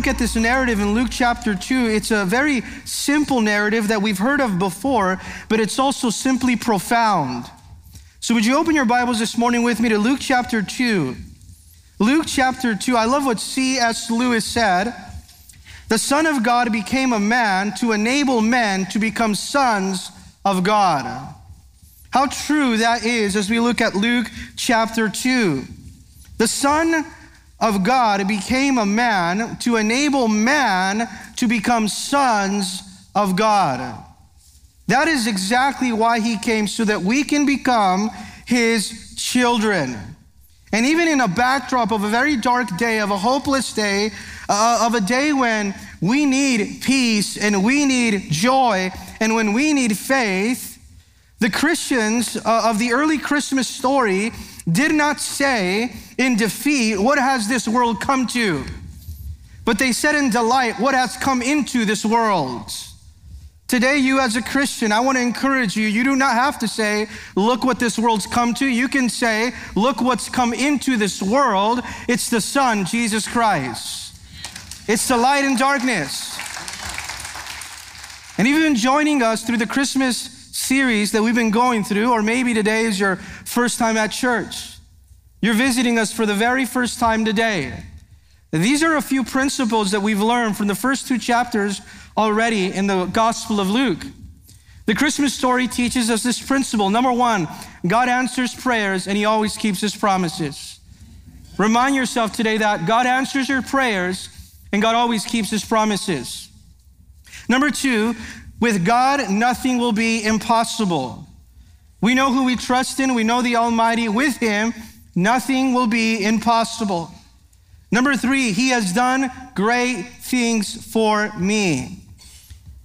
look at this narrative in Luke chapter 2, it's a very simple narrative that we've heard of before, but it's also simply profound. So, would you open your Bibles this morning with me to Luke chapter 2? Luke chapter 2, I love what C.S. Lewis said. The Son of God became a man to enable men to become sons of God. How true that is as we look at Luke chapter 2. The Son of God became a man to enable man to become sons of God. That is exactly why he came, so that we can become his children. And even in a backdrop of a very dark day, of a hopeless day, uh, of a day when we need peace and we need joy and when we need faith, the Christians uh, of the early Christmas story did not say in defeat, What has this world come to? But they said in delight, What has come into this world? Today, you as a Christian, I want to encourage you. You do not have to say, Look what this world's come to. You can say, Look what's come into this world. It's the Son, Jesus Christ. It's the light in darkness. And even joining us through the Christmas series that we've been going through, or maybe today is your first time at church. You're visiting us for the very first time today. These are a few principles that we've learned from the first two chapters already in the Gospel of Luke. The Christmas story teaches us this principle. Number one, God answers prayers and he always keeps his promises. Remind yourself today that God answers your prayers and God always keeps his promises. Number two, with God, nothing will be impossible. We know who we trust in, we know the Almighty. With him, nothing will be impossible. Number three, he has done great things for me.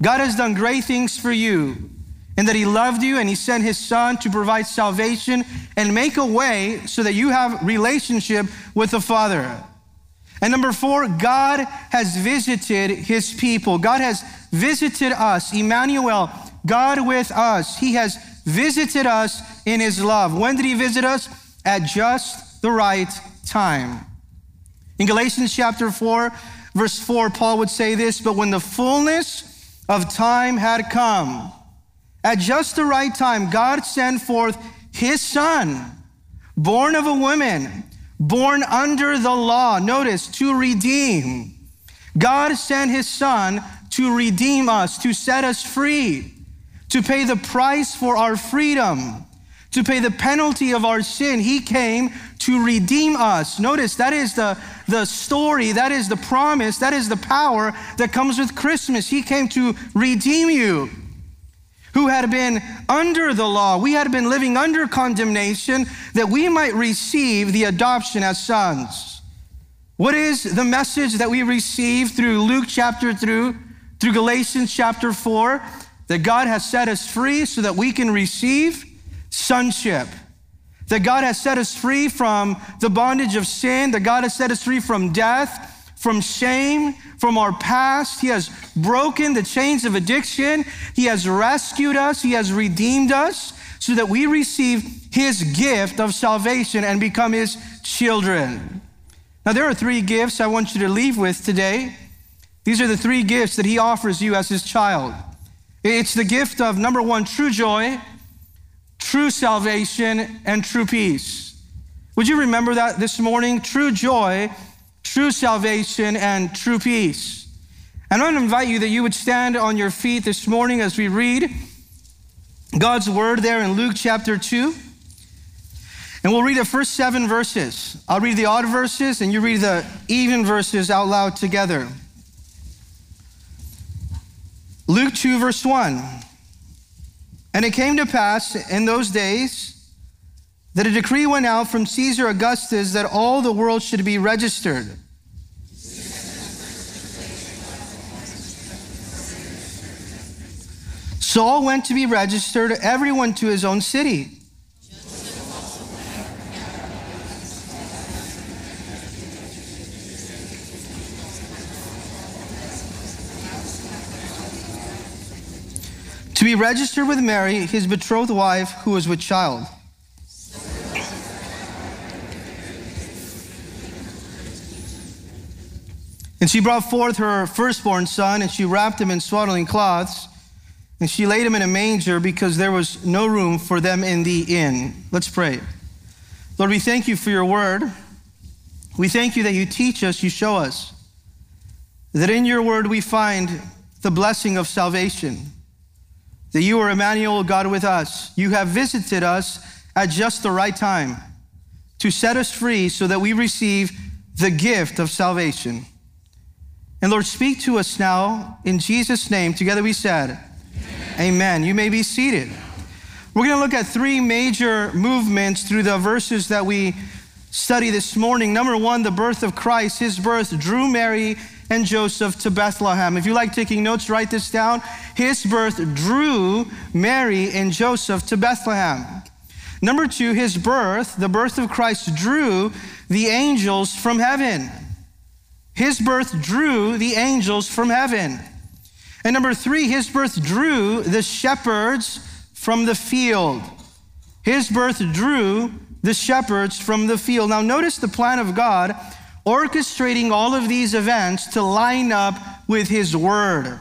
God has done great things for you, and that he loved you and he sent his son to provide salvation and make a way so that you have relationship with the Father. And number four, God has visited his people. God has visited us. Emmanuel, God with us. He has visited us in his love. When did he visit us? At just the right time. In Galatians chapter 4, verse 4, Paul would say this But when the fullness of time had come, at just the right time, God sent forth his son, born of a woman, born under the law. Notice, to redeem. God sent his son to redeem us, to set us free, to pay the price for our freedom, to pay the penalty of our sin. He came to redeem us. Notice that is the, the story, that is the promise, that is the power that comes with Christmas. He came to redeem you who had been under the law. We had been living under condemnation that we might receive the adoption as sons. What is the message that we receive through Luke chapter through through Galatians chapter 4 that God has set us free so that we can receive sonship that God has set us free from the bondage of sin, that God has set us free from death, from shame, from our past. He has broken the chains of addiction. He has rescued us. He has redeemed us so that we receive His gift of salvation and become His children. Now, there are three gifts I want you to leave with today. These are the three gifts that He offers you as His child. It's the gift of number one, true joy true salvation, and true peace. Would you remember that this morning? True joy, true salvation, and true peace. And I want to invite you that you would stand on your feet this morning as we read God's word there in Luke chapter 2. And we'll read the first seven verses. I'll read the odd verses, and you read the even verses out loud together. Luke 2, verse 1. And it came to pass in those days that a decree went out from Caesar Augustus that all the world should be registered. Saul went to be registered, everyone to his own city. Be registered with Mary, his betrothed wife, who was with child. And she brought forth her firstborn son, and she wrapped him in swaddling cloths, and she laid him in a manger because there was no room for them in the inn. Let's pray. Lord, we thank you for your word. We thank you that you teach us, you show us, that in your word we find the blessing of salvation, that you are Emmanuel, God with us. You have visited us at just the right time to set us free so that we receive the gift of salvation. And Lord, speak to us now in Jesus' name. Together we said, Amen. Amen. You may be seated. We're going to look at three major movements through the verses that we study this morning. Number one, the birth of Christ. His birth drew Mary and Joseph to Bethlehem. If you like taking notes, write this down. His birth drew Mary and Joseph to Bethlehem. Number two, his birth, the birth of Christ, drew the angels from heaven. His birth drew the angels from heaven. And number three, his birth drew the shepherds from the field. His birth drew the shepherds from the field. Now, notice the plan of God orchestrating all of these events to line up with his word,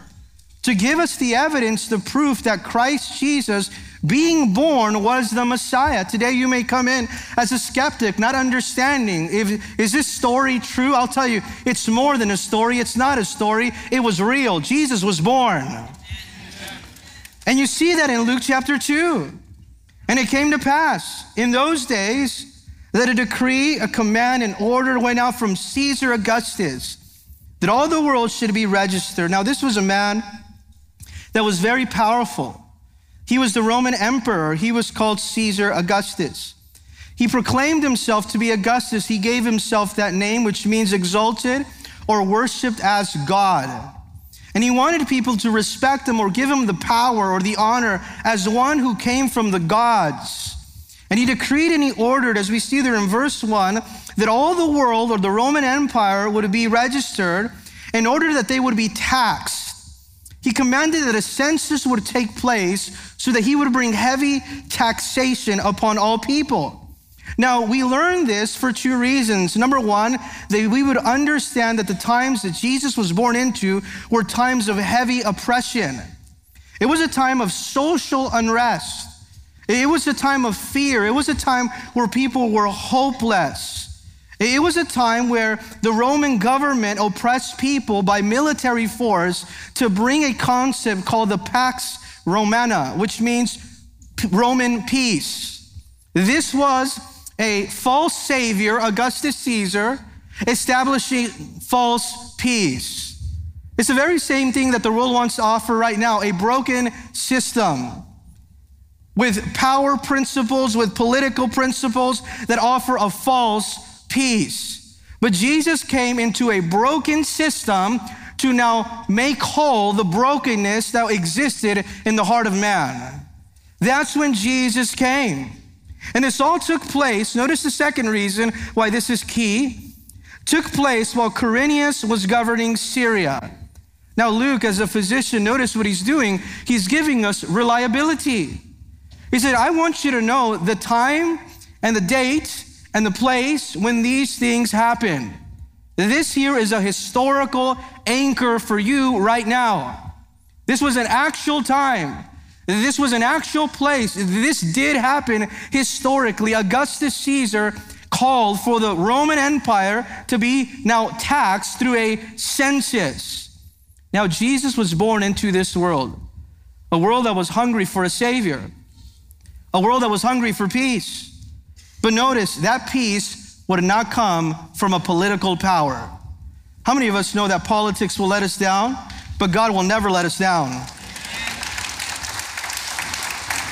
to give us the evidence, the proof that Christ Jesus being born was the Messiah. Today you may come in as a skeptic, not understanding. If, is this story true? I'll tell you, it's more than a story. It's not a story. It was real. Jesus was born. And you see that in Luke chapter 2. And it came to pass in those days that a decree, a command, an order went out from Caesar Augustus that all the world should be registered. Now, this was a man that was very powerful. He was the Roman emperor. He was called Caesar Augustus. He proclaimed himself to be Augustus. He gave himself that name, which means exalted or worshiped as God. And he wanted people to respect him or give him the power or the honor as one who came from the gods. And he decreed and he ordered, as we see there in verse 1, that all the world or the Roman Empire would be registered in order that they would be taxed. He commanded that a census would take place so that he would bring heavy taxation upon all people. Now, we learn this for two reasons. Number one, that we would understand that the times that Jesus was born into were times of heavy oppression. It was a time of social unrest. It was a time of fear. It was a time where people were hopeless. It was a time where the Roman government oppressed people by military force to bring a concept called the Pax Romana, which means Roman peace. This was a false savior, Augustus Caesar, establishing false peace. It's the very same thing that the world wants to offer right now a broken system with power principles, with political principles that offer a false peace. But Jesus came into a broken system to now make whole the brokenness that existed in the heart of man. That's when Jesus came. And this all took place. Notice the second reason why this is key. Took place while Quirinius was governing Syria. Now, Luke, as a physician, notice what he's doing. He's giving us reliability. He said, I want you to know the time and the date and the place when these things happen. This here is a historical anchor for you right now. This was an actual time. This was an actual place. This did happen historically. Augustus Caesar called for the Roman Empire to be now taxed through a census. Now, Jesus was born into this world, a world that was hungry for a Savior, a world that was hungry for peace. But notice that peace would not come from a political power. How many of us know that politics will let us down, but God will never let us down?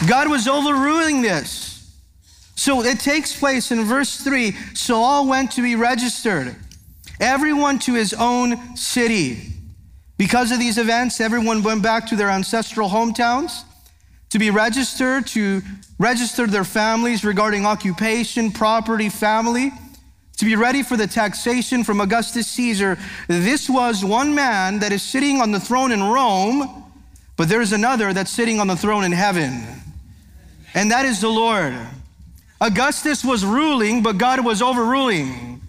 God was overruling this. So it takes place in verse 3 so all went to be registered, everyone to his own city. Because of these events, everyone went back to their ancestral hometowns to be registered, to register their families regarding occupation, property, family, to be ready for the taxation from Augustus Caesar. This was one man that is sitting on the throne in Rome, but there's another that's sitting on the throne in heaven, and that is the Lord. Augustus was ruling, but God was overruling.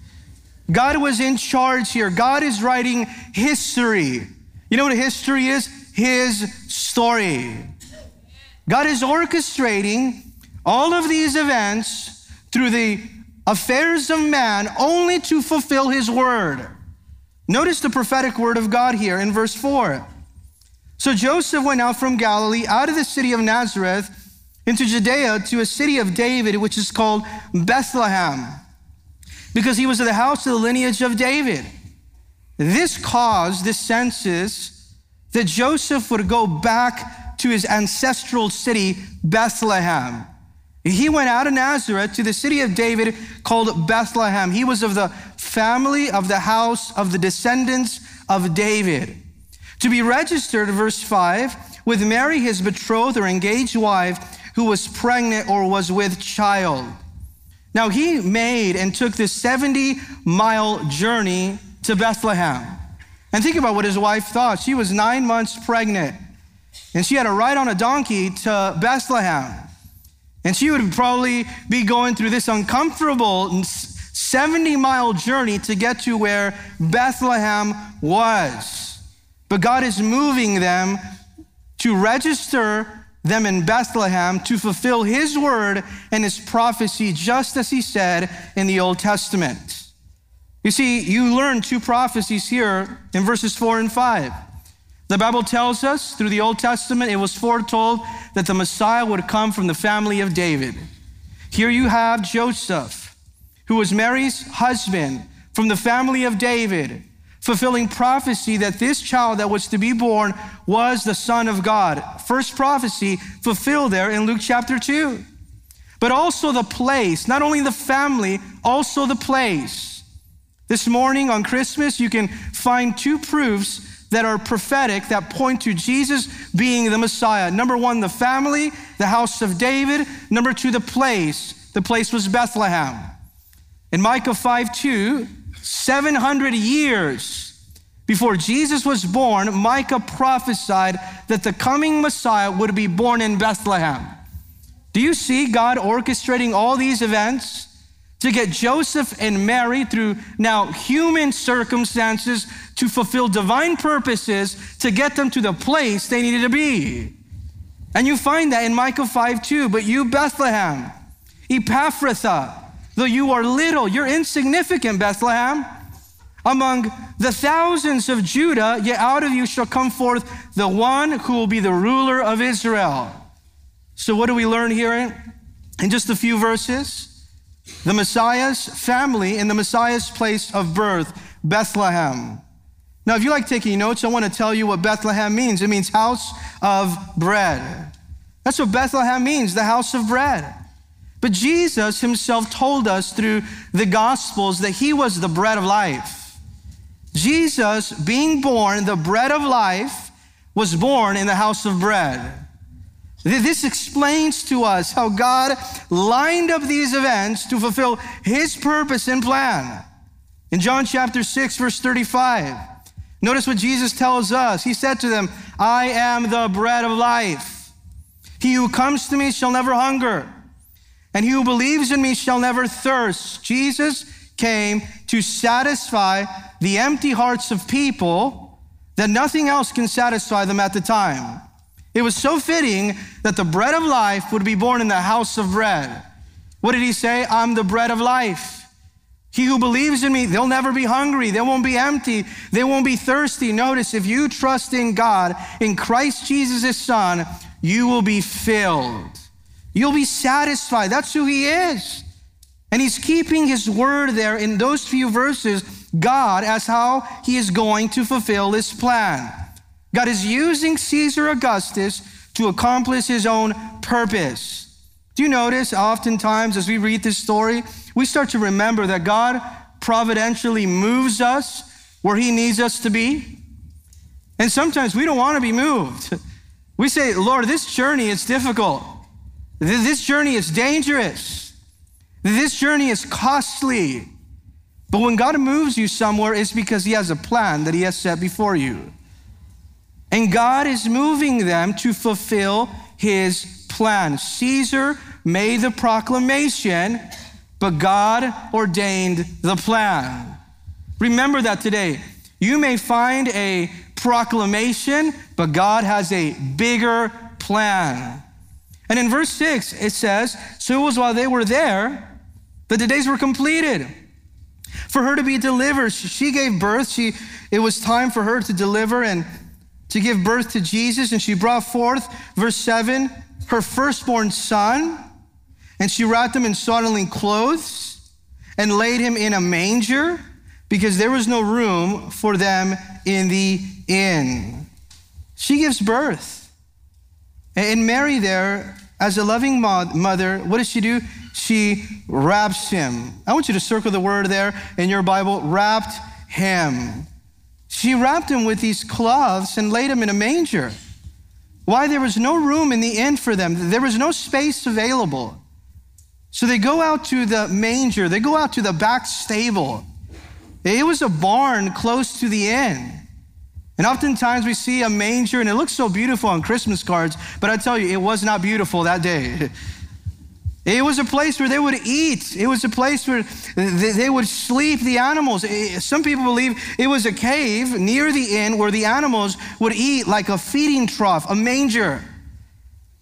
God was in charge here. God is writing history. You know what history is? His story. God is orchestrating all of these events through the affairs of man only to fulfill his word. Notice the prophetic word of God here in verse 4. So Joseph went out from Galilee, out of the city of Nazareth, into Judea to a city of David, which is called Bethlehem, because he was of the house of the lineage of David. This caused this census that Joseph would go back to his ancestral city, Bethlehem. He went out of Nazareth to the city of David called Bethlehem. He was of the family of the house of the descendants of David. To be registered, verse 5, with Mary, his betrothed or engaged wife, who was pregnant or was with child. Now he made and took this 70 mile journey to Bethlehem. And think about what his wife thought. She was nine months pregnant, and she had to ride on a donkey to Bethlehem. And she would probably be going through this uncomfortable 70 mile journey to get to where Bethlehem was. But God is moving them to register them in Bethlehem to fulfill his word and his prophecy, just as he said in the Old Testament. You see, you learn two prophecies here in verses four and five. The Bible tells us through the Old Testament, it was foretold that the Messiah would come from the family of David. Here you have Joseph, who was Mary's husband from the family of David, fulfilling prophecy that this child that was to be born was the Son of God. First prophecy fulfilled there in Luke chapter 2. But also the place, not only the family, also the place. This morning on Christmas, you can find two proofs that are prophetic that point to Jesus being the Messiah. Number one, the family, the house of David. Number two, the place. The place was Bethlehem. In Micah 5 2, 700 years before Jesus was born, Micah prophesied that the coming Messiah would be born in Bethlehem. Do you see God orchestrating all these events? To get Joseph and Mary through now human circumstances to fulfill divine purposes to get them to the place they needed to be. And you find that in Micah 5 2. But you, Bethlehem, Ephrathah, though you are little, you're insignificant, Bethlehem. Among the thousands of Judah, yet out of you shall come forth the one who will be the ruler of Israel. So, what do we learn here in just a few verses? The Messiah's family in the Messiah's place of birth, Bethlehem. Now, if you like taking notes, I want to tell you what Bethlehem means. It means house of bread. That's what Bethlehem means, the house of bread. But Jesus himself told us through the Gospels that he was the bread of life. Jesus, being born, the bread of life, was born in the house of bread. This explains to us how God lined up these events to fulfill his purpose and plan. In John chapter 6, verse 35, notice what Jesus tells us. He said to them, I am the bread of life. He who comes to me shall never hunger, and he who believes in me shall never thirst. Jesus came to satisfy the empty hearts of people that nothing else can satisfy them at the time. It was so fitting that the bread of life would be born in the house of bread. What did he say? I'm the bread of life. He who believes in me, they'll never be hungry. They won't be empty. They won't be thirsty. Notice if you trust in God, in Christ Jesus, his son, you will be filled. You'll be satisfied. That's who he is. And he's keeping his word there in those few verses, God, as how he is going to fulfill his plan. God is using Caesar Augustus to accomplish his own purpose. Do you notice oftentimes as we read this story, we start to remember that God providentially moves us where he needs us to be? And sometimes we don't want to be moved. We say, Lord, this journey is difficult. This journey is dangerous. This journey is costly. But when God moves you somewhere, it's because he has a plan that he has set before you. And God is moving them to fulfill his plan. Caesar made the proclamation, but God ordained the plan. Remember that today. You may find a proclamation, but God has a bigger plan. And in verse 6, it says, So it was while they were there that the days were completed. For her to be delivered, she gave birth. She, it was time for her to deliver and to give birth to Jesus. And she brought forth, verse 7, her firstborn son. And she wrapped him in swaddling clothes and laid him in a manger because there was no room for them in the inn. She gives birth. And Mary, there, as a loving mother, what does she do? She wraps him. I want you to circle the word there in your Bible wrapped him. She wrapped him with these cloths and laid him in a manger. Why? There was no room in the inn for them, there was no space available. So they go out to the manger, they go out to the back stable. It was a barn close to the inn. And oftentimes we see a manger and it looks so beautiful on Christmas cards, but I tell you, it was not beautiful that day. It was a place where they would eat. It was a place where they would sleep the animals. Eh, some people believe it was a cave near the inn where the animals would eat like a feeding trough, a manger.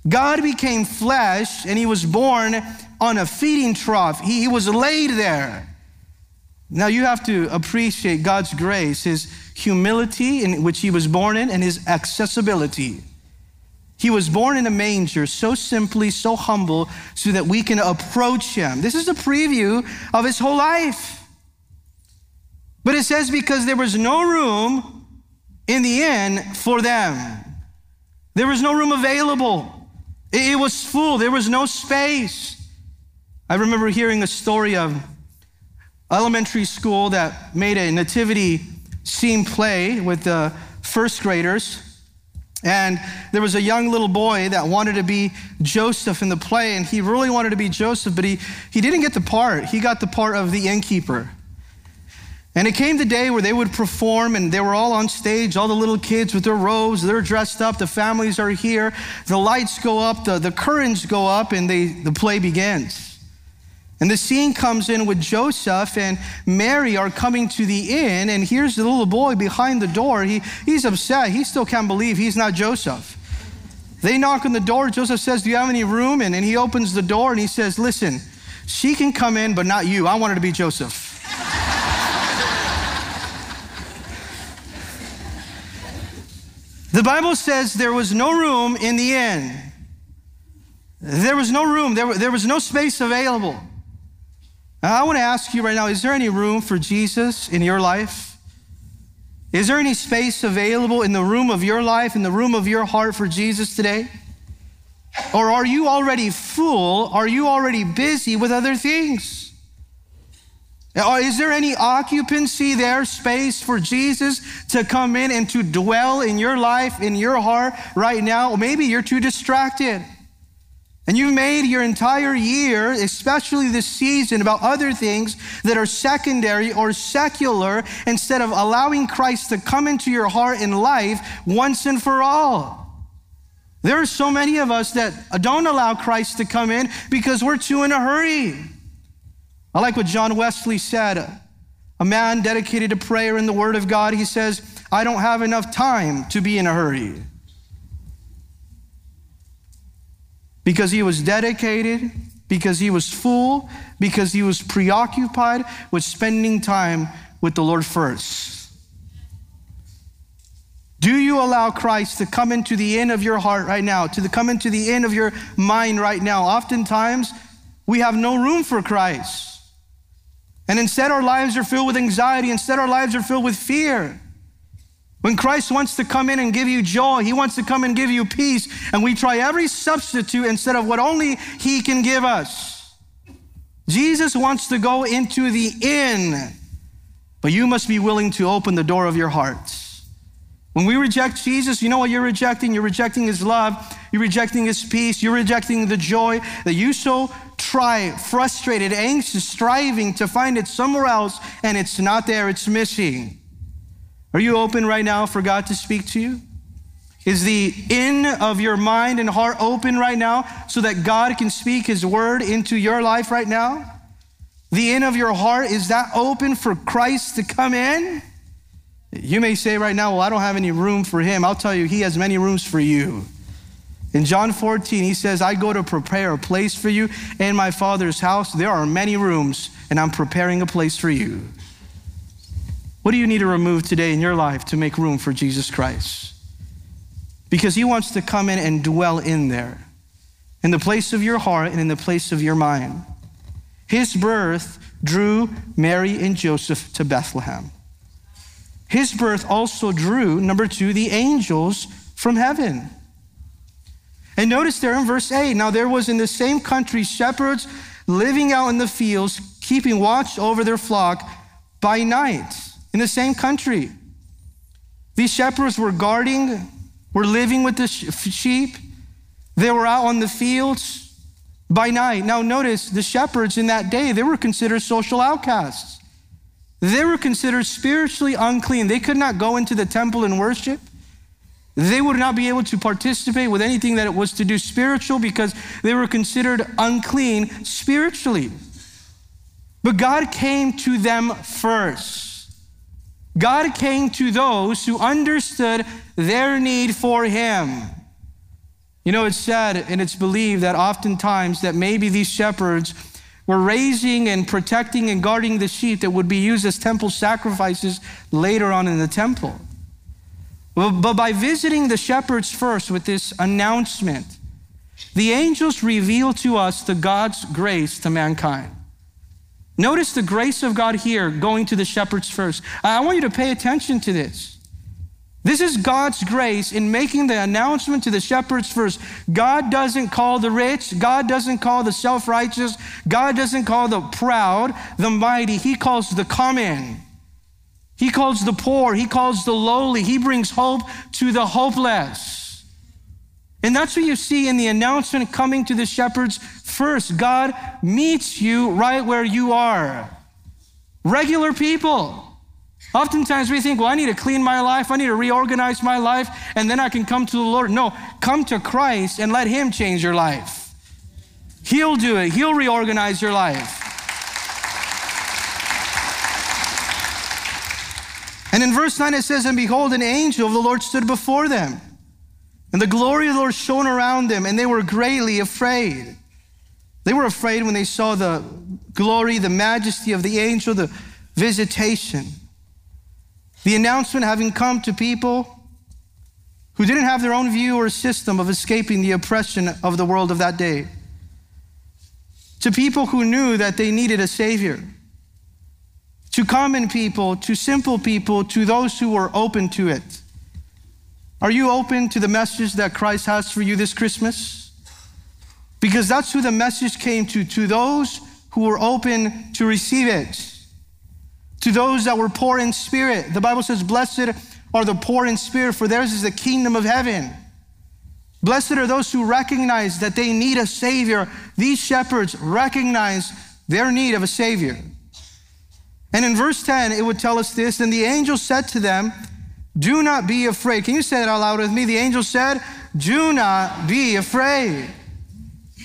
God became flesh and he was born on a feeding trough. He, was laid there. Now you have to appreciate God's grace, his humility in which he was born in, and his accessibility. He was born in a manger, so simply, so humble, so that we can approach him. This is a preview of his whole life. But it says, because there was no room in the inn for them, there was no room available. It was full, there was no space. I remember hearing a story of elementary school that made a nativity scene play with the first graders. And there was a young little boy that wanted to be Joseph in the play, and he really wanted to be Joseph, but he, he didn't get the part. He got the part of the innkeeper. And it came the day where they would perform, and they were all on stage, all the little kids with their robes, they're dressed up, the families are here, the lights go up, the, the curtains go up, and they, the play begins. And the scene comes in with Joseph and Mary are coming to the inn, and here's the little boy behind the door. He, he's upset. He still can't believe he's not Joseph. They knock on the door. Joseph says, Do you have any room? And, and he opens the door and he says, Listen, she can come in, but not you. I want her to be Joseph. the Bible says there was no room in the inn. There was no room, there, there was no space available. I want to ask you right now is there any room for Jesus in your life? Is there any space available in the room of your life, in the room of your heart for Jesus today? Or are you already full? Are you already busy with other things? Or Is there any occupancy there, space for Jesus to come in and to dwell in your life, in your heart right now? Maybe you're too distracted. And you've made your entire year, especially this season, about other things that are secondary or secular instead of allowing Christ to come into your heart and life once and for all. There are so many of us that don't allow Christ to come in because we're too in a hurry. I like what John Wesley said. A man dedicated to prayer and the Word of God, he says, I don't have enough time to be in a hurry. Because he was dedicated, because he was full, because he was preoccupied with spending time with the Lord first. Do you allow Christ to come into the end of your heart right now, to come into the end of your mind right now? Oftentimes, we have no room for Christ. And instead, our lives are filled with anxiety. Instead, our lives are filled with fear. When Christ wants to come in and give you joy, He wants to come and give you peace, and we try every substitute instead of what only He can give us. Jesus wants to go into the inn, but you must be willing to open the door of your hearts. When we reject Jesus, you know what you're rejecting? You're rejecting His love, you're rejecting His peace, you're rejecting the joy that you so try, frustrated, anxious, striving to find it somewhere else, and it's not there, it's missing. Are you open right now for God to speak to you? Is the inn of your mind and heart open right now so that God can speak His word into your life right now? The inn of your heart, is that open for Christ to come in? You may say right now, well, I don't have any room for him. I'll tell you, he has many rooms for you. In John 14, he says, I go to prepare a place for you in my Father's house. There are many rooms, and I'm preparing a place for you. What do you need to remove today in your life to make room for Jesus Christ? Because he wants to come in and dwell in there, in the place of your heart and in the place of your mind. His birth drew Mary and Joseph to Bethlehem. His birth also drew, number two, the angels from heaven. And notice there in verse 8 now there was in the same country shepherds living out in the fields, keeping watch over their flock by night in the same country. These shepherds were guarding, were living with the sheep. They were out on the fields by night. Now, notice the shepherds in that day, they were considered social outcasts. They were considered spiritually unclean. They could not go into the temple and worship. They would not be able to participate with anything that it was to do spiritual because they were considered unclean spiritually. But God came to them first. God came to those who understood their need for Him. You know, it's said and it's believed that oftentimes that maybe these shepherds were raising and protecting and guarding the sheep that would be used as temple sacrifices later on in the temple. But by visiting the shepherds first with this announcement, the angels reveal to us the God's grace to mankind. Notice the grace of God here going to the shepherds first. Uh, I want you to pay attention to this. This is God's grace in making the announcement to the shepherds first. God doesn't call the rich, God doesn't call the self righteous, God doesn't call the proud, the mighty. He calls the common. He calls the poor, he calls the lowly, he brings hope to the hopeless. And that's what you see in the announcement coming to the shepherds first. God meets you right where you are. Regular people. Oftentimes we think, well, I need to clean my life, I need to reorganize my life, and then I can come to the Lord. No, come to Christ and let Him change your life. He'll do it, He'll reorganize your life. And in verse 9 it says, And behold, an angel of the Lord stood before them. And the glory of the Lord shone around them, and they were greatly afraid. They were afraid when they saw the glory, the majesty of the angel, the visitation. The announcement having come to people who didn't have their own view or system of escaping the oppression of the world of that day. To people who knew that they needed a Savior to common people, to simple people, to those who were open to it. Are you open to the message that Christ has for you this Christmas? Because that's who the message came to, to those who were open to receive it. To those that were poor in spirit. The Bible says, Blessed are the poor in spirit, for theirs is the kingdom of heaven. Blessed are those who recognize that they need a Savior. These shepherds recognize their need of a Savior. And in verse 10, it would tell us this And the angel said to them, Do not be afraid. Can you say it out loud with me? The angel said, Do not be afraid.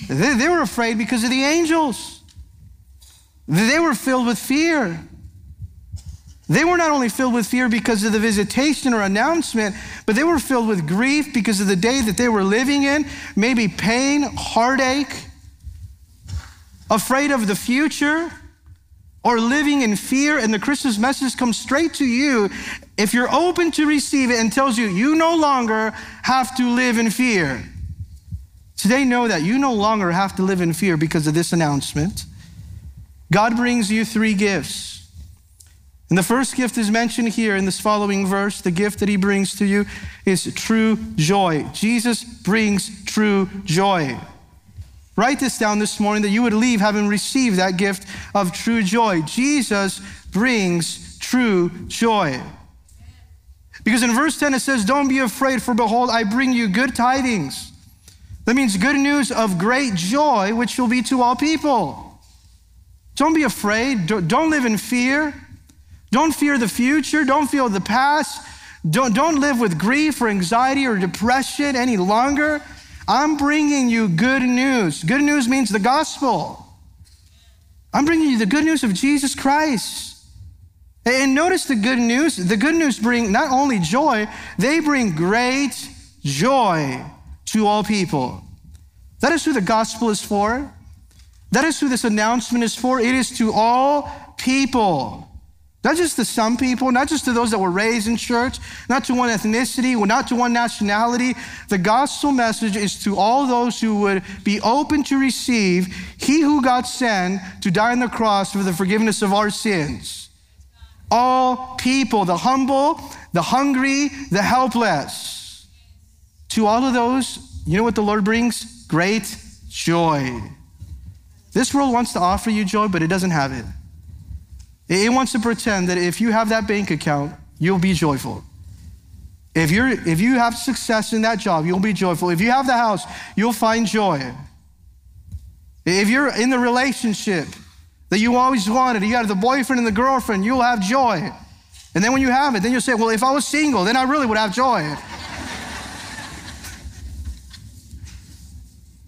They, they were afraid because of the angels, they were filled with fear. They were not only filled with fear because of the visitation or announcement, but they were filled with grief because of the day that they were living in, maybe pain, heartache, afraid of the future or living in fear, and the Christmas message comes straight to you if you're open to receive it and tells you you no longer have to live in fear. Today, know that you no longer have to live in fear because of this announcement. God brings you three gifts. And the first gift is mentioned here in this following verse. The gift that he brings to you is true joy. Jesus brings true joy. Write this down this morning that you would leave having received that gift of true joy. Jesus brings true joy. Because in verse 10 it says, Don't be afraid, for behold, I bring you good tidings. That means good news of great joy, which will be to all people. Don't be afraid. Don't live in fear. Don't fear the future. Don't feel the past. Don't, don't live with grief or anxiety or depression any longer. I'm bringing you good news. Good news means the gospel. I'm bringing you the good news of Jesus Christ. And notice the good news. The good news bring not only joy, they bring great joy to all people. That is who the gospel is for. That is who this announcement is for. It is to all people. Not just to some people, not just to those that were raised in church, not to one ethnicity, not to one nationality. The gospel message is to all those who would be open to receive He who got sent to die on the cross for the forgiveness of our sins. All people, the humble, the hungry, the helpless. To all of those, you know what the Lord brings? Great joy. This world wants to offer you joy, but it doesn't have it. It wants to pretend that if you have that bank account, you'll be joyful. If, you're, if you have success in that job, you'll be joyful. If you have the house, you'll find joy. If you're in the relationship that you always wanted, you got the boyfriend and the girlfriend, you'll have joy. And then when you have it, then you'll say, Well, if I was single, then I really would have joy.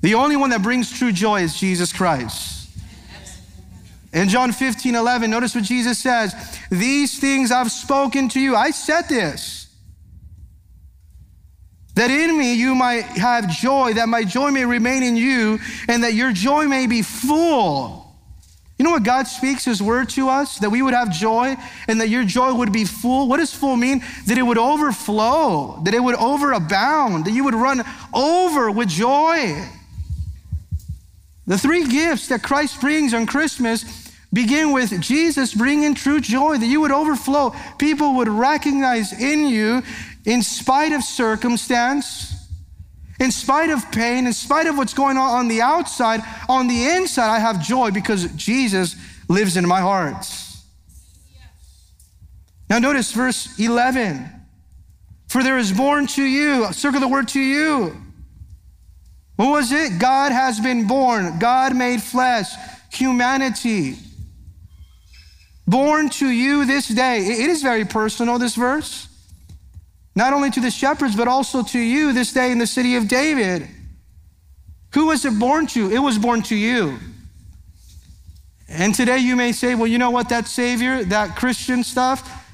the only one that brings true joy is Jesus Christ. In John 15, 11, notice what Jesus says These things I've spoken to you. I said this. That in me you might have joy, that my joy may remain in you, and that your joy may be full. You know what God speaks His word to us? That we would have joy and that your joy would be full. What does full mean? That it would overflow, that it would overabound, that you would run over with joy. The three gifts that Christ brings on Christmas begin with Jesus bringing true joy, that you would overflow. People would recognize in you, in spite of circumstance, in spite of pain, in spite of what's going on on the outside, on the inside, I have joy because Jesus lives in my heart. Now, notice verse 11. For there is born to you, circle the word to you what was it? God has been born. God made flesh, humanity. Born to you this day. It is very personal, this verse. Not only to the shepherds, but also to you this day in the city of David. Who was it born to? It was born to you. And today you may say, well, you know what? That Savior, that Christian stuff,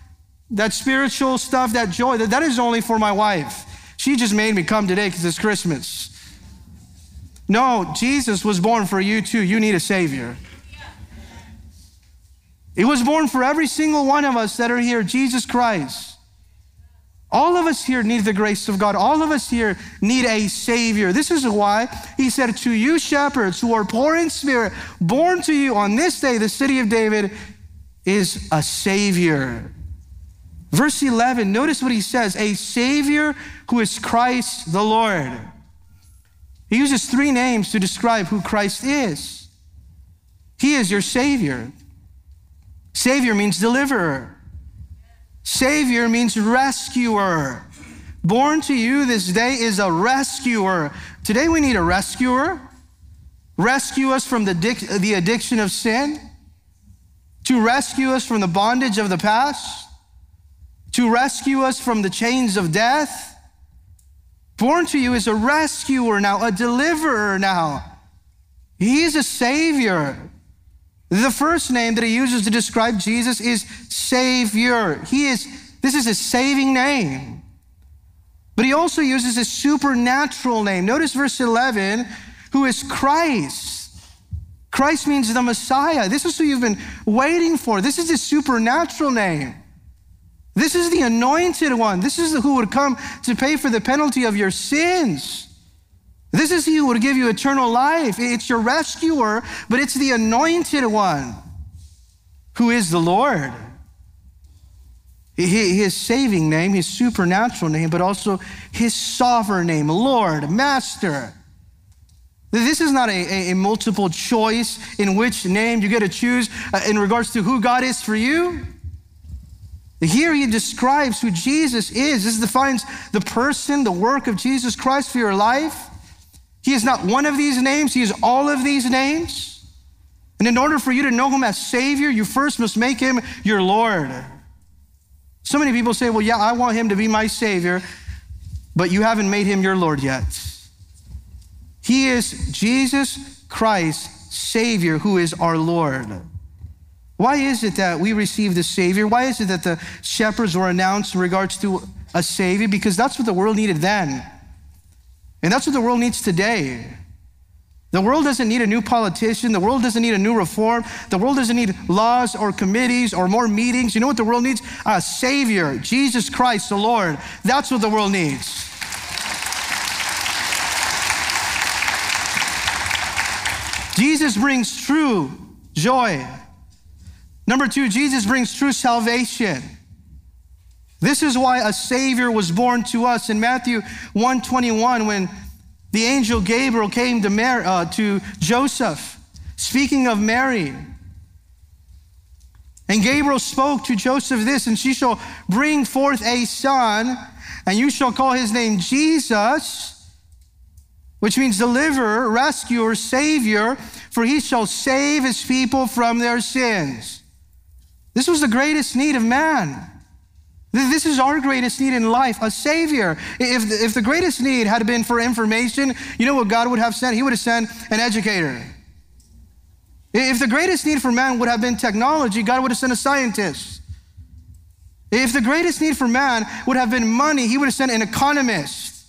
that spiritual stuff, that joy, that, that is only for my wife. She just made me come today because it's Christmas. No, Jesus was born for you too. You need a Savior. It was born for every single one of us that are here, Jesus Christ. All of us here need the grace of God. All of us here need a Savior. This is why He said, To you, shepherds who are poor in spirit, born to you on this day, the city of David is a Savior. Verse 11, notice what He says a Savior who is Christ the Lord. He uses three names to describe who Christ is. He is your Savior. Savior means deliverer. Savior means rescuer. Born to you this day is a rescuer. Today we need a rescuer. Rescue us from the, the addiction of sin, to rescue us from the bondage of the past, to rescue us from the chains of death Born to you is a rescuer now, a deliverer now. He's a savior. The first name that he uses to describe Jesus is Savior. He is, this is a saving name. But he also uses a supernatural name. Notice verse 11, who is Christ. Christ means the Messiah. This is who you've been waiting for. This is a supernatural name. This is the anointed one. This is who would come to pay for the penalty of your sins. This is he who would give you eternal life. It's your rescuer, but it's the anointed one who is the Lord. His saving name, his supernatural name, but also his sovereign name, Lord, Master. This is not a, a, multiple choice in which name you get to choose uh, in regards to who God is for you. Here he describes who Jesus is. This defines the person, the work of Jesus Christ for your life. He is not one of these names, he is all of these names. And in order for you to know him as Savior, you first must make him your Lord. So many people say, Well, yeah, I want him to be my Savior, but you haven't made him your Lord yet. He is Jesus Christ, Savior who is our Lord. Why is it that we receive the Savior? Why is it that the shepherds were announced in regards to a Savior? Because that's what the world needed then. And that's what the world needs today. The world doesn't need a new politician. The world doesn't need a new reform. The world doesn't need laws or committees or more meetings. You know what the world needs? A Savior, Jesus Christ, the Lord. That's what the world needs. Jesus brings true joy. Number two, Jesus brings true salvation. This is why a Savior was born to us. In Matthew 121, when the angel Gabriel came to, Mary, uh, to Joseph, speaking of Mary, and Gabriel spoke to Joseph this, and she shall bring forth a son, and you shall call his name Jesus which means deliverer, rescuer, savior, for he shall save his people from their sins. This was the greatest need of man. This is our greatest need in life, a savior. If, if the greatest need had been for information, you know what God would have sent? He would have sent an educator. If the greatest need for man would have been technology, God would have sent a scientist. If the greatest need for man would have been money, he would have sent an economist.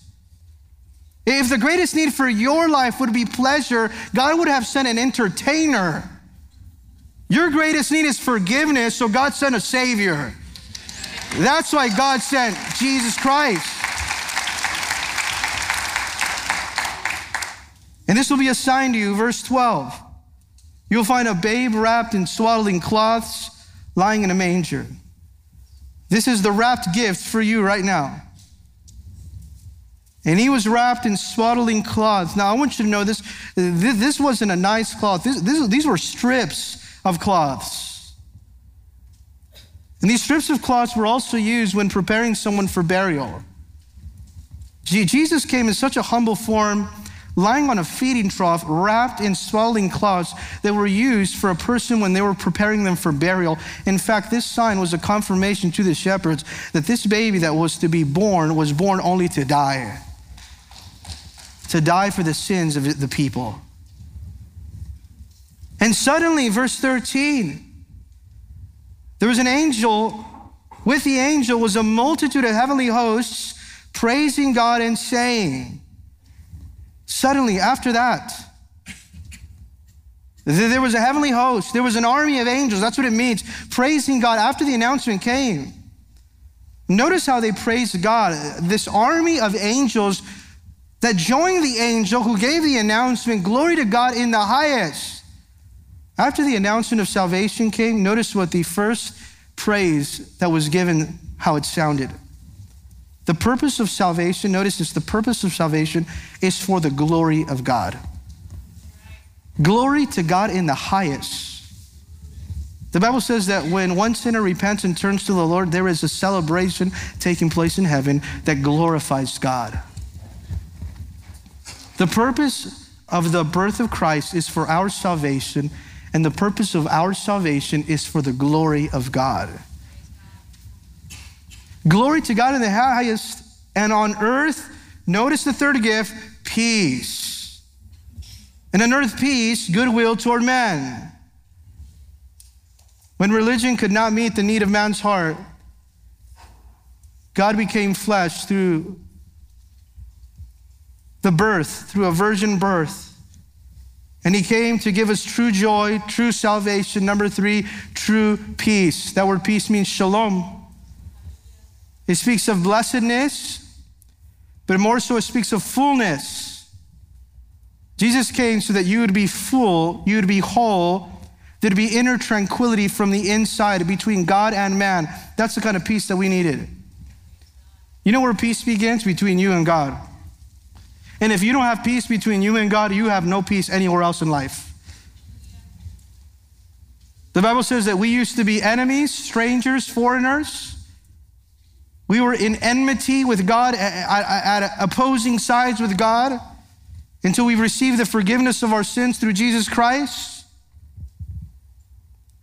If the greatest need for your life would be pleasure, God would have sent an entertainer. Your greatest need is forgiveness, so God sent a Savior. That's why God sent Jesus Christ. And this will be a sign to you, verse 12. You'll find a babe wrapped in swaddling cloths lying in a manger. This is the wrapped gift for you right now. And he was wrapped in swaddling cloths. Now, I want you to know this this, wasn't a nice cloth, this, this, these were strips of cloths. And these strips of cloths were also used when preparing someone for burial. Jesus came in such a humble form, lying on a feeding trough, wrapped in swaddling cloths that were used for a person when they were preparing them for burial. In fact, this sign was a confirmation to the shepherds that this baby that was to be born was born only to die to die for the sins of the people. And suddenly, verse 13, there was an angel. With the angel was a multitude of heavenly hosts praising God and saying, Suddenly, after that, there was a heavenly host. There was an army of angels. That's what it means. Praising God after the announcement came. Notice how they praised God. This army of angels that joined the angel who gave the announcement, Glory to God in the highest. After the announcement of salvation came, notice what the first praise that was given, how it sounded. The purpose of salvation, notice this the purpose of salvation is for the glory of God. Glory to God in the highest. The Bible says that when one sinner repents and turns to the Lord, there is a celebration taking place in heaven that glorifies God. The purpose of the birth of Christ is for our salvation, and the purpose of our salvation is for the glory of God. Glory to God in the highest, and on earth, notice the third gift peace. And on earth, peace, goodwill toward men. When religion could not meet the need of man's heart, God became flesh through the birth through a virgin birth. And he came to give us true joy, true salvation. Number three, true peace. That word peace means shalom. It speaks of blessedness, but more so, it speaks of fullness. Jesus came so that you would be full, you would be whole, there'd be inner tranquility from the inside between God and man. That's the kind of peace that we needed. You know where peace begins? Between you and God. And if you don't have peace between you and God, you have no peace anywhere else in life. The Bible says that we used to be enemies, strangers, foreigners. We were in enmity with God, at opposing sides with God, until we received the forgiveness of our sins through Jesus Christ.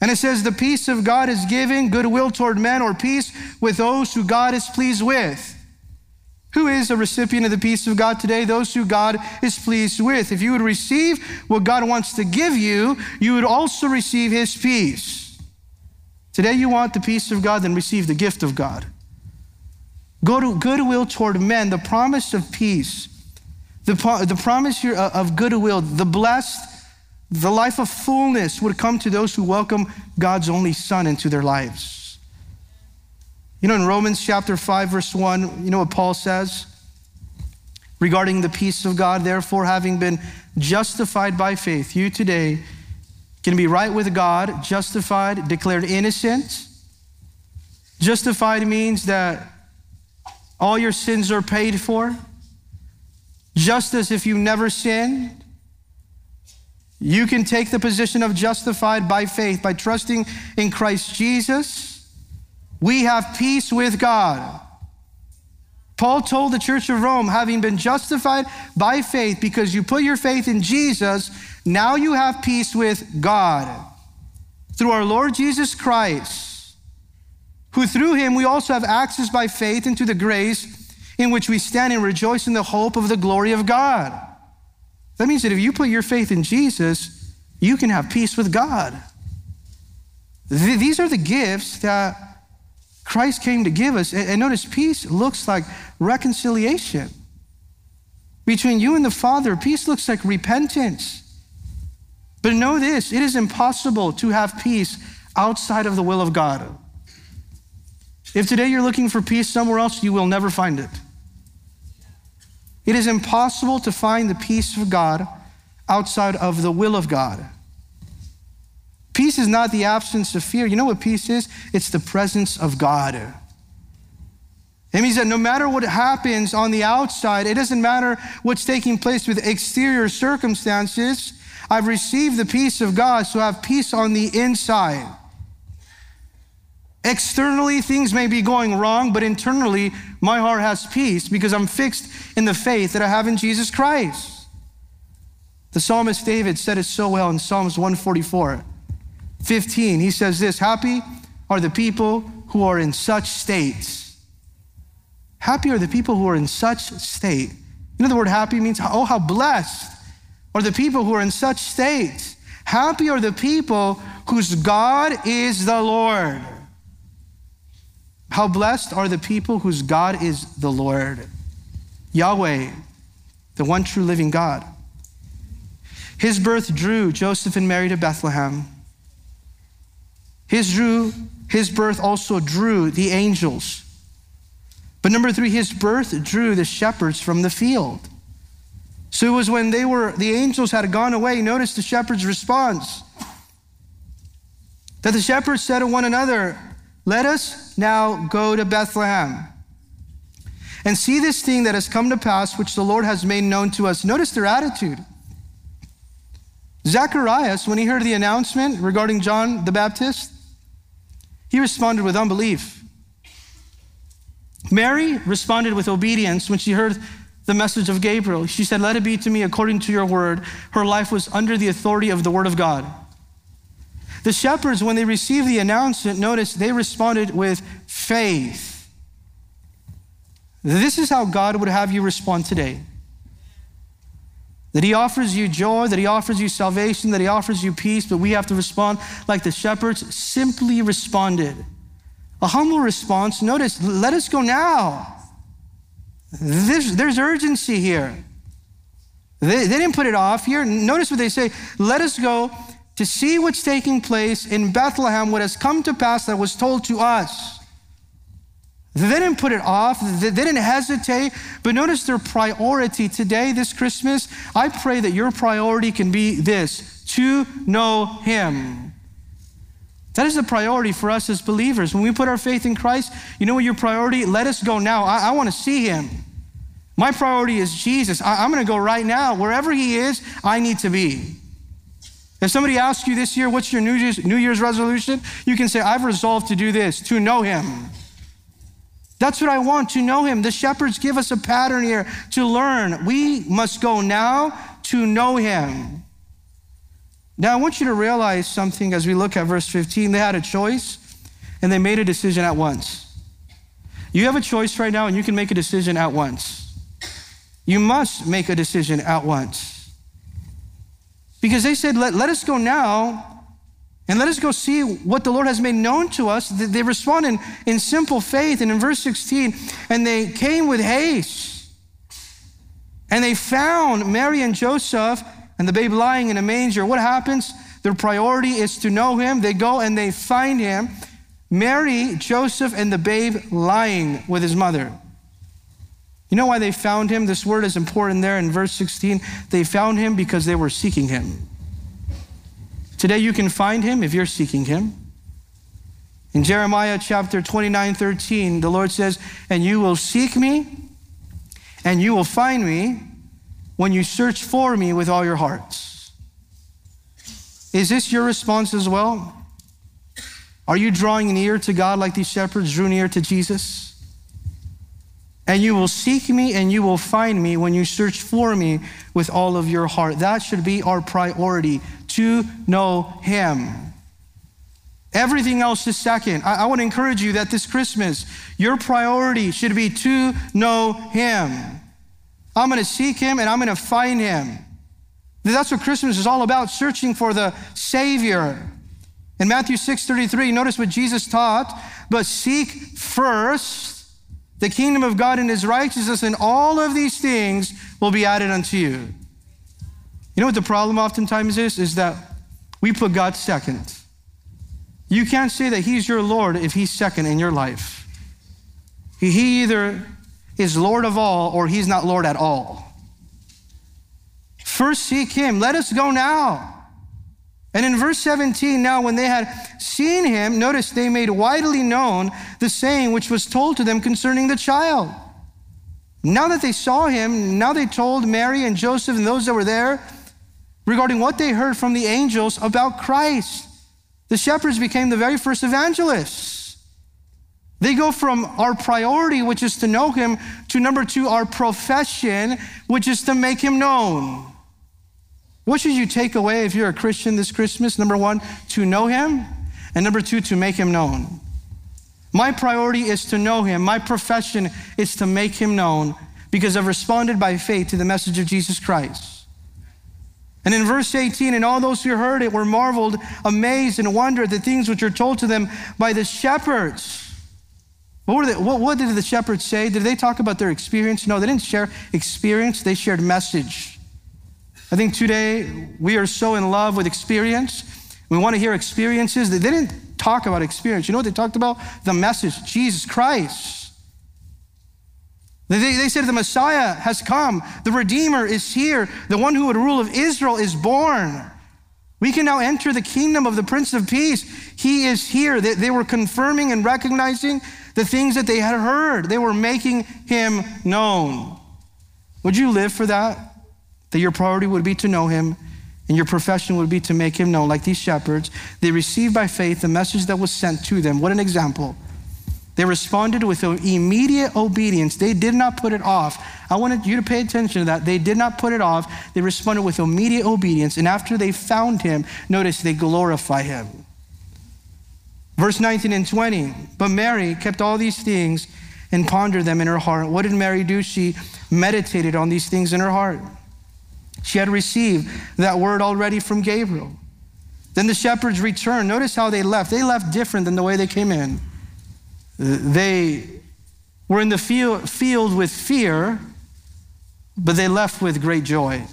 And it says, the peace of God is given, goodwill toward men, or peace with those who God is pleased with. Who is a recipient of the peace of God today? Those who God is pleased with. If you would receive what God wants to give you, you would also receive His peace. Today you want the peace of God, then receive the gift of God. Go to goodwill toward men, the promise of peace, the, the promise here uh, of goodwill, the blessed, the life of fullness would come to those who welcome God's only Son into their lives. You know, in Romans chapter 5, verse 1, you know what Paul says? Regarding the peace of God, therefore, having been justified by faith, you today can be right with God, justified, declared innocent. Justified means that all your sins are paid for, just as if you never sinned. You can take the position of justified by faith by trusting in Christ Jesus. We have peace with God. Paul told the church of Rome, having been justified by faith because you put your faith in Jesus, now you have peace with God through our Lord Jesus Christ who through him we also have access by faith into the grace in which we stand and rejoice in the hope of the glory of God. That means that if you put your faith in Jesus, you can have peace with God. These are the gifts that Christ came to give us. And notice, peace looks like reconciliation between you and the Father. Peace looks like repentance. But know this it is impossible to have peace outside of the will of God. If today you're looking for peace somewhere else, you will never find it. It is impossible to find the peace of God outside of the will of God. Peace is not the absence of fear. You know what peace is? It's the presence of God. It means that no matter what happens on the outside, it doesn't matter what's taking place with exterior circumstances. I've received the peace of God, so I have peace on the inside. Externally, things may be going wrong, but internally, my heart has peace because I'm fixed in the faith that I have in Jesus Christ. The psalmist David said it so well in Psalms 144, 15. He says this Happy are the people who are in such states. Happy are the people who are in such state. You know, the word happy means, oh, how blessed are the people who are in such states. Happy are the people whose God is the Lord. How blessed are the people whose God is the Lord, Yahweh, the one true living God. His birth drew Joseph and Mary to Bethlehem. His, drew, his birth also drew the angels. But number three, his birth drew the shepherds from the field. So it was when they were, the angels had gone away. Notice the shepherds' response. That the shepherds said to one another, let us now go to Bethlehem and see this thing that has come to pass, which the Lord has made known to us. Notice their attitude. Zacharias, when he heard the announcement regarding John the Baptist, he responded with unbelief. Mary responded with obedience when she heard the message of Gabriel. She said, Let it be to me according to your word. Her life was under the authority of the word of God. The shepherds, when they received the announcement, notice they responded with faith. This is how God would have you respond today. That He offers you joy, that He offers you salvation, that He offers you peace, but we have to respond like the shepherds simply responded. A humble response. Notice, let us go now. There's, there's urgency here. They, they didn't put it off here. Notice what they say let us go to see what's taking place in Bethlehem, what has come to pass that was told to us. They didn't put it off, they didn't hesitate, but notice their priority today, this Christmas. I pray that your priority can be this to know Him. That is the priority for us as believers. When we put our faith in Christ, you know what your priority? Let us go now. I, I want to see Him. My priority is Jesus. I, I'm going to go right now. Wherever He is, I need to be. If somebody asks you this year, what's your New Year's, New Year's resolution? You can say, I've resolved to do this, to know him. That's what I want, to know him. The shepherds give us a pattern here to learn. We must go now to know him. Now, I want you to realize something as we look at verse 15. They had a choice and they made a decision at once. You have a choice right now, and you can make a decision at once. You must make a decision at once. Because they said, let, let us go now and let us go see what the Lord has made known to us. They respond in, in simple faith. And in verse 16, and they came with haste. And they found Mary and Joseph and the babe lying in a manger. What happens? Their priority is to know him. They go and they find him. Mary, Joseph, and the babe lying with his mother. You know why they found him? This word is important there in verse 16. They found him because they were seeking him. Today you can find him if you're seeking him. In Jeremiah chapter 29, 13, the Lord says, And you will seek me, and you will find me when you search for me with all your hearts. Is this your response as well? Are you drawing near to God like these shepherds drew near to Jesus? And you will seek me and you will find me when you search for me with all of your heart. That should be our priority to know Him. Everything else is second. I, I want to encourage you that this Christmas, your priority should be to know Him. I'm going to seek Him and I'm going to find Him. That's what Christmas is all about, searching for the Savior. In Matthew 6:33, notice what Jesus taught, but seek first the kingdom of God and his righteousness, and all of these things will be added unto you. You know what the problem oftentimes is? Is that we put God second. You can't say that He's your Lord if He's second in your life. He either is Lord of all or He's not Lord at all. First seek Him. Let us go now. And in verse 17, now when they had seen him, notice they made widely known the saying which was told to them concerning the child. Now that they saw him, now they told Mary and Joseph and those that were there regarding what they heard from the angels about Christ. The shepherds became the very first evangelists. They go from our priority, which is to know him, to number two, our profession, which is to make him known. What should you take away if you're a Christian this Christmas? Number one, to know him, and number two, to make him known. My priority is to know him. My profession is to make him known because I've responded by faith to the message of Jesus Christ. And in verse 18, and all those who heard it were marveled, amazed, and wondered at the things which were told to them by the shepherds. What, they, what, what did the shepherds say? Did they talk about their experience? No, they didn't share experience, they shared message. I think today we are so in love with experience. We want to hear experiences. They didn't talk about experience. You know what they talked about? The message Jesus Christ. They, they said the Messiah has come, the Redeemer is here, the one who would rule of Israel is born. We can now enter the kingdom of the Prince of Peace. He is here. They, they were confirming and recognizing the things that they had heard, they were making him known. Would you live for that? That your priority would be to know him and your profession would be to make him known, like these shepherds. They received by faith the message that was sent to them. What an example. They responded with immediate obedience. They did not put it off. I wanted you to pay attention to that. They did not put it off. They responded with immediate obedience. And after they found him, notice they glorify him. Verse 19 and 20. But Mary kept all these things and pondered them in her heart. What did Mary do? She meditated on these things in her heart. She had received that word already from Gabriel. Then the shepherds returned. Notice how they left. They left different than the way they came in. They were in the field with fear, but they left with great joy.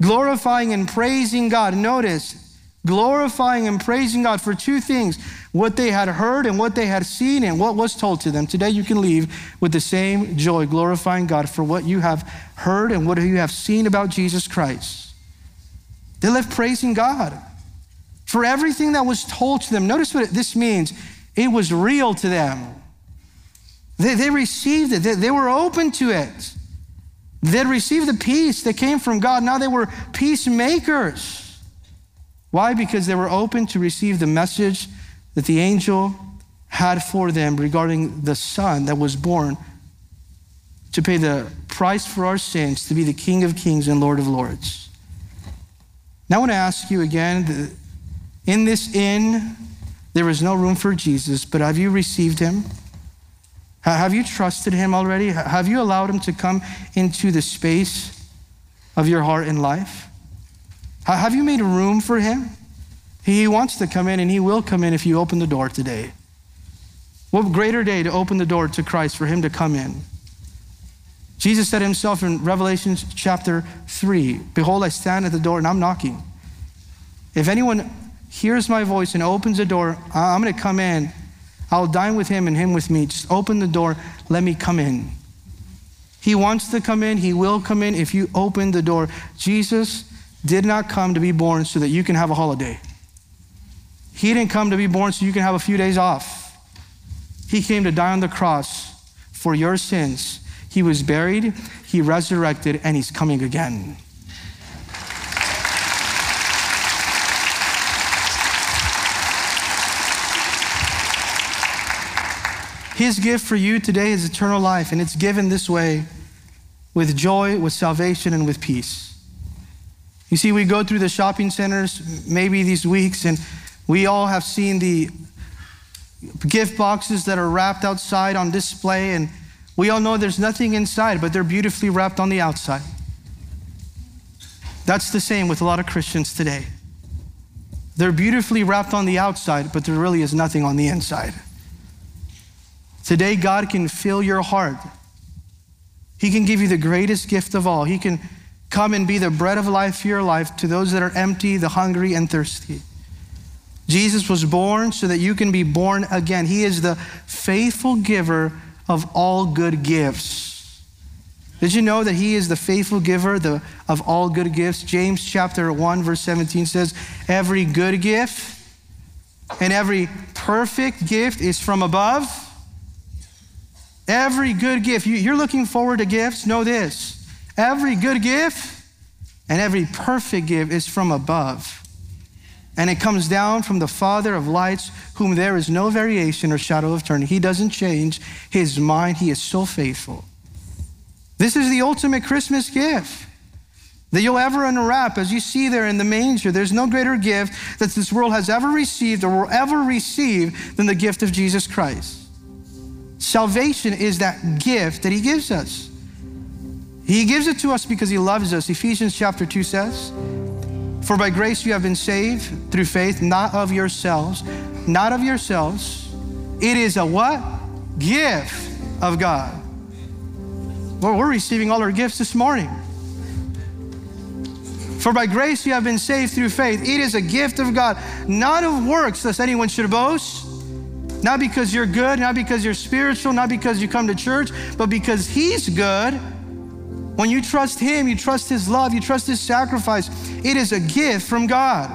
Glorifying and praising God. Notice, glorifying and praising God for two things what they had heard and what they had seen and what was told to them. Today you can leave with the same joy, glorifying God for what you have heard and what you have seen about Jesus Christ. They left praising God for everything that was told to them. Notice what this means it was real to them. They, they received it, they, they were open to it. They'd received the peace that came from God. Now they were peacemakers. Why? Because they were open to receive the message that the angel had for them regarding the son that was born to pay the price for our sins, to be the King of kings and Lord of lords. Now I want to ask you again in this inn, there is no room for Jesus, but have you received him? Have you trusted Him already? Have you allowed Him to come into the space of your heart and life? Have you made room for Him? He wants to come in and He will come in if you open the door today. What greater day to open the door to Christ for Him to come in? Jesus said Himself in Revelation chapter 3 Behold, I stand at the door and I'm knocking. If anyone hears my voice and opens the door, I'm going to come in I'll dine with him and him with me. Just open the door, let me come in. He wants to come in, he will come in if you open the door. Jesus did not come to be born so that you can have a holiday. He didn't come to be born so you can have a few days off. He came to die on the cross for your sins. He was buried, he resurrected, and he's coming again. His gift for you today is eternal life, and it's given this way with joy, with salvation, and with peace. You see, we go through the shopping centers maybe these weeks, and we all have seen the gift boxes that are wrapped outside on display, and we all know there's nothing inside, but they're beautifully wrapped on the outside. That's the same with a lot of Christians today. They're beautifully wrapped on the outside, but there really is nothing on the inside. Today, God can fill your heart. He can give you the greatest gift of all. He can come and be the bread of life for your life to those that are empty, the hungry, and thirsty. Jesus was born so that you can be born again. He is the faithful giver of all good gifts. Did you know that He is the faithful giver the, of all good gifts? James chapter 1, verse 17 says, Every good gift and every perfect gift is from above Every good gift, you're looking forward to gifts, know this. Every good gift and every perfect gift is from above. And it comes down from the Father of lights, whom there is no variation or shadow of turning. He doesn't change his mind, he is so faithful. This is the ultimate Christmas gift that you'll ever unwrap as you see there in the manger. There's no greater gift that this world has ever received or will ever receive than the gift of Jesus Christ. Salvation is that gift that He gives us. He gives it to us because He loves us. Ephesians chapter 2 says, For by grace you have been saved through faith, not of yourselves, not of yourselves. It is a what? Gift of God. Well, we're receiving all our gifts this morning. For by grace you have been saved through faith. It is a gift of God, not of works, lest anyone should boast. Not because you're good, not because you're spiritual, not because you come to church, but because He's good. When you trust Him, you trust His love, you trust His sacrifice. It is a gift from God.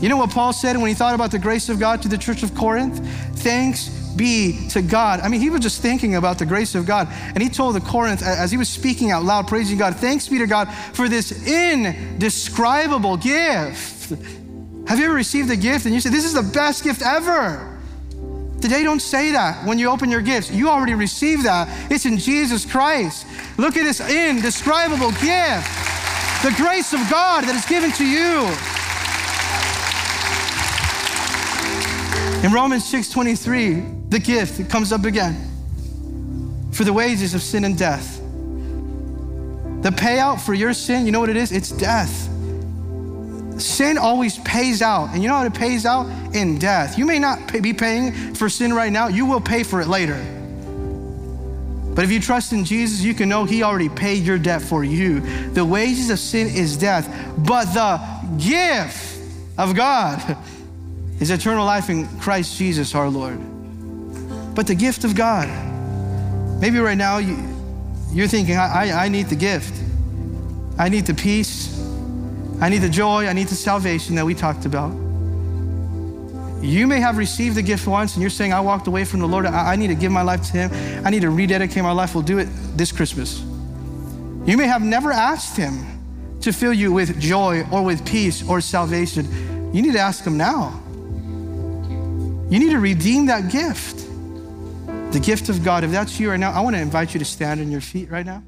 You know what Paul said when he thought about the grace of God to the church of Corinth? Thanks be to God. I mean, he was just thinking about the grace of God. And he told the Corinth, as he was speaking out loud, praising God, thanks be to God for this indescribable gift have you ever received a gift and you say, This is the best gift ever? Today, don't say that when you open your gifts. You already received that. It's in Jesus Christ. Look at this indescribable gift the grace of God that is given to you. In Romans 6:23, the gift it comes up again. For the wages of sin and death. The payout for your sin, you know what it is? It's death sin always pays out. And you know how it pays out? In death. You may not pay, be paying for sin right now, you will pay for it later. But if you trust in Jesus, you can know He already paid your debt for you. The wages of sin is death, but the gift of God is eternal life in Christ Jesus our Lord. But the gift of God, maybe right now you, you're thinking, I, I, I need the gift, I need the peace. I need the joy, I need the salvation that we talked about. You may have received the gift once and you're saying, I walked away from the Lord. I, I need to give my life to Him. I need to rededicate my life. We'll do it this Christmas. You may have never asked Him to fill you with joy or with peace or salvation. You need to ask Him now. You need to redeem that gift, the gift of God. If that's you right now, I want to invite you to stand on your feet right now.